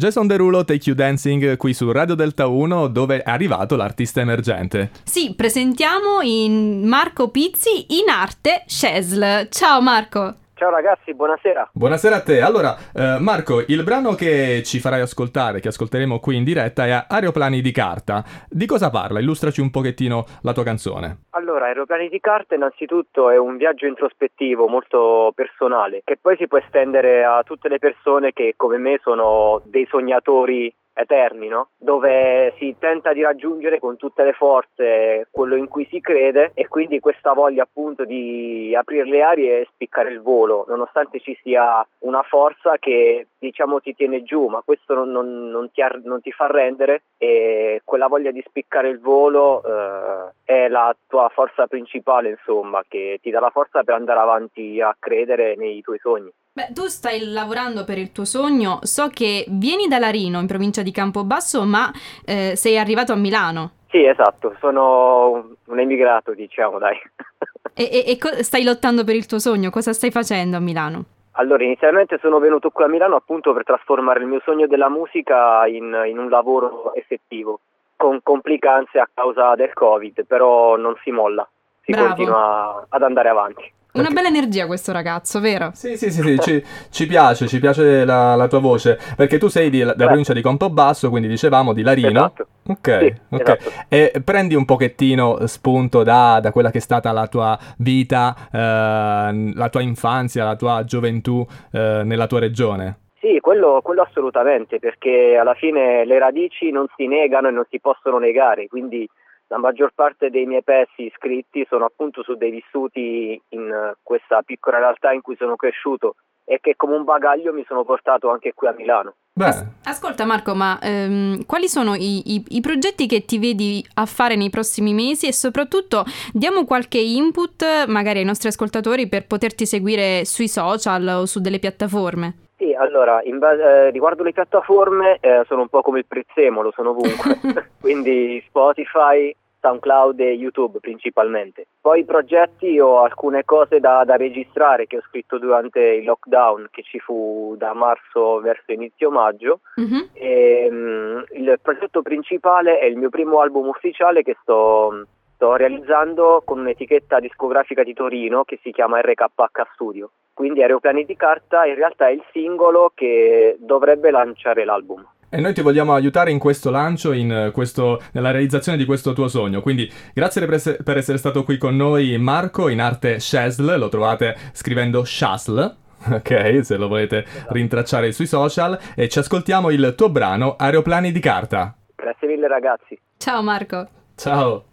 Jason Derulo, Take You Dancing qui su Radio Delta 1 dove è arrivato l'artista emergente. Sì, presentiamo Marco Pizzi in arte Shesl. Ciao Marco! Ciao ragazzi, buonasera. Buonasera a te. Allora, eh, Marco, il brano che ci farai ascoltare, che ascolteremo qui in diretta, è Aeroplani di carta. Di cosa parla? Illustraci un pochettino la tua canzone. Allora, Aeroplani di carta innanzitutto è un viaggio introspettivo molto personale, che poi si può estendere a tutte le persone che come me sono dei sognatori eterni, no? dove si tenta di raggiungere con tutte le forze quello in cui si crede e quindi questa voglia appunto di aprire le arie e spiccare il volo, nonostante ci sia una forza che diciamo ti tiene giù, ma questo non, non, non, ti, non ti, fa rendere e quella voglia di spiccare il volo eh, è la tua forza principale, insomma, che ti dà la forza per andare avanti a credere nei tuoi sogni. Beh, tu stai lavorando per il tuo sogno, so che vieni da Larino, in provincia di Campobasso, ma eh, sei arrivato a Milano. Sì, esatto, sono un emigrato, diciamo, dai. e, e, e co- stai lottando per il tuo sogno? Cosa stai facendo a Milano? Allora, inizialmente sono venuto qui a Milano appunto per trasformare il mio sogno della musica in, in un lavoro effettivo, con complicanze a causa del Covid, però non si molla, si Bravo. continua ad andare avanti. Una bella energia questo ragazzo, vero? Sì, sì, sì, sì ci, ci, piace, ci piace la, la, tua voce, perché tu sei di, della provincia di Campobasso, quindi dicevamo di Larino. Esatto. Ok, sì, ok. Esatto. E prendi un pochettino spunto da, da, quella che è stata la tua vita, eh, la tua infanzia, la tua gioventù eh, nella tua regione. Sì, quello, quello assolutamente, perché alla fine le radici non si negano e non si possono negare, quindi la maggior parte dei miei pezzi scritti sono appunto su dei vissuti in questa piccola realtà in cui sono cresciuto e che come un bagaglio mi sono portato anche qui a Milano. As- ascolta Marco, ma ehm, quali sono i, i, i, progetti che ti vedi a fare nei prossimi mesi e soprattutto diamo qualche input magari ai nostri ascoltatori per poterti seguire sui social o su delle piattaforme? Sì, allora, base, eh, riguardo le piattaforme eh, sono un po' come il prezzemolo, sono ovunque, quindi Spotify, SoundCloud e YouTube principalmente. Poi i progetti ho alcune cose da, da, registrare che ho scritto durante il lockdown che ci fu da marzo verso inizio maggio. Mm-hmm. E, um, il progetto principale è il mio primo album ufficiale che sto, sto realizzando con un'etichetta discografica di Torino che si chiama RKH Studio. Quindi Aeroplani di carta in realtà è il singolo che dovrebbe lanciare l'album. E noi ti vogliamo aiutare in questo lancio, in questo, nella realizzazione di questo tuo sogno. Quindi grazie per essere, per essere stato qui con noi, Marco, in arte Shasl, lo trovate scrivendo Shasl. Ok, se lo volete rintracciare sui social. E ci ascoltiamo il tuo brano Aeroplani di carta. Grazie mille ragazzi. Ciao Marco. Ciao.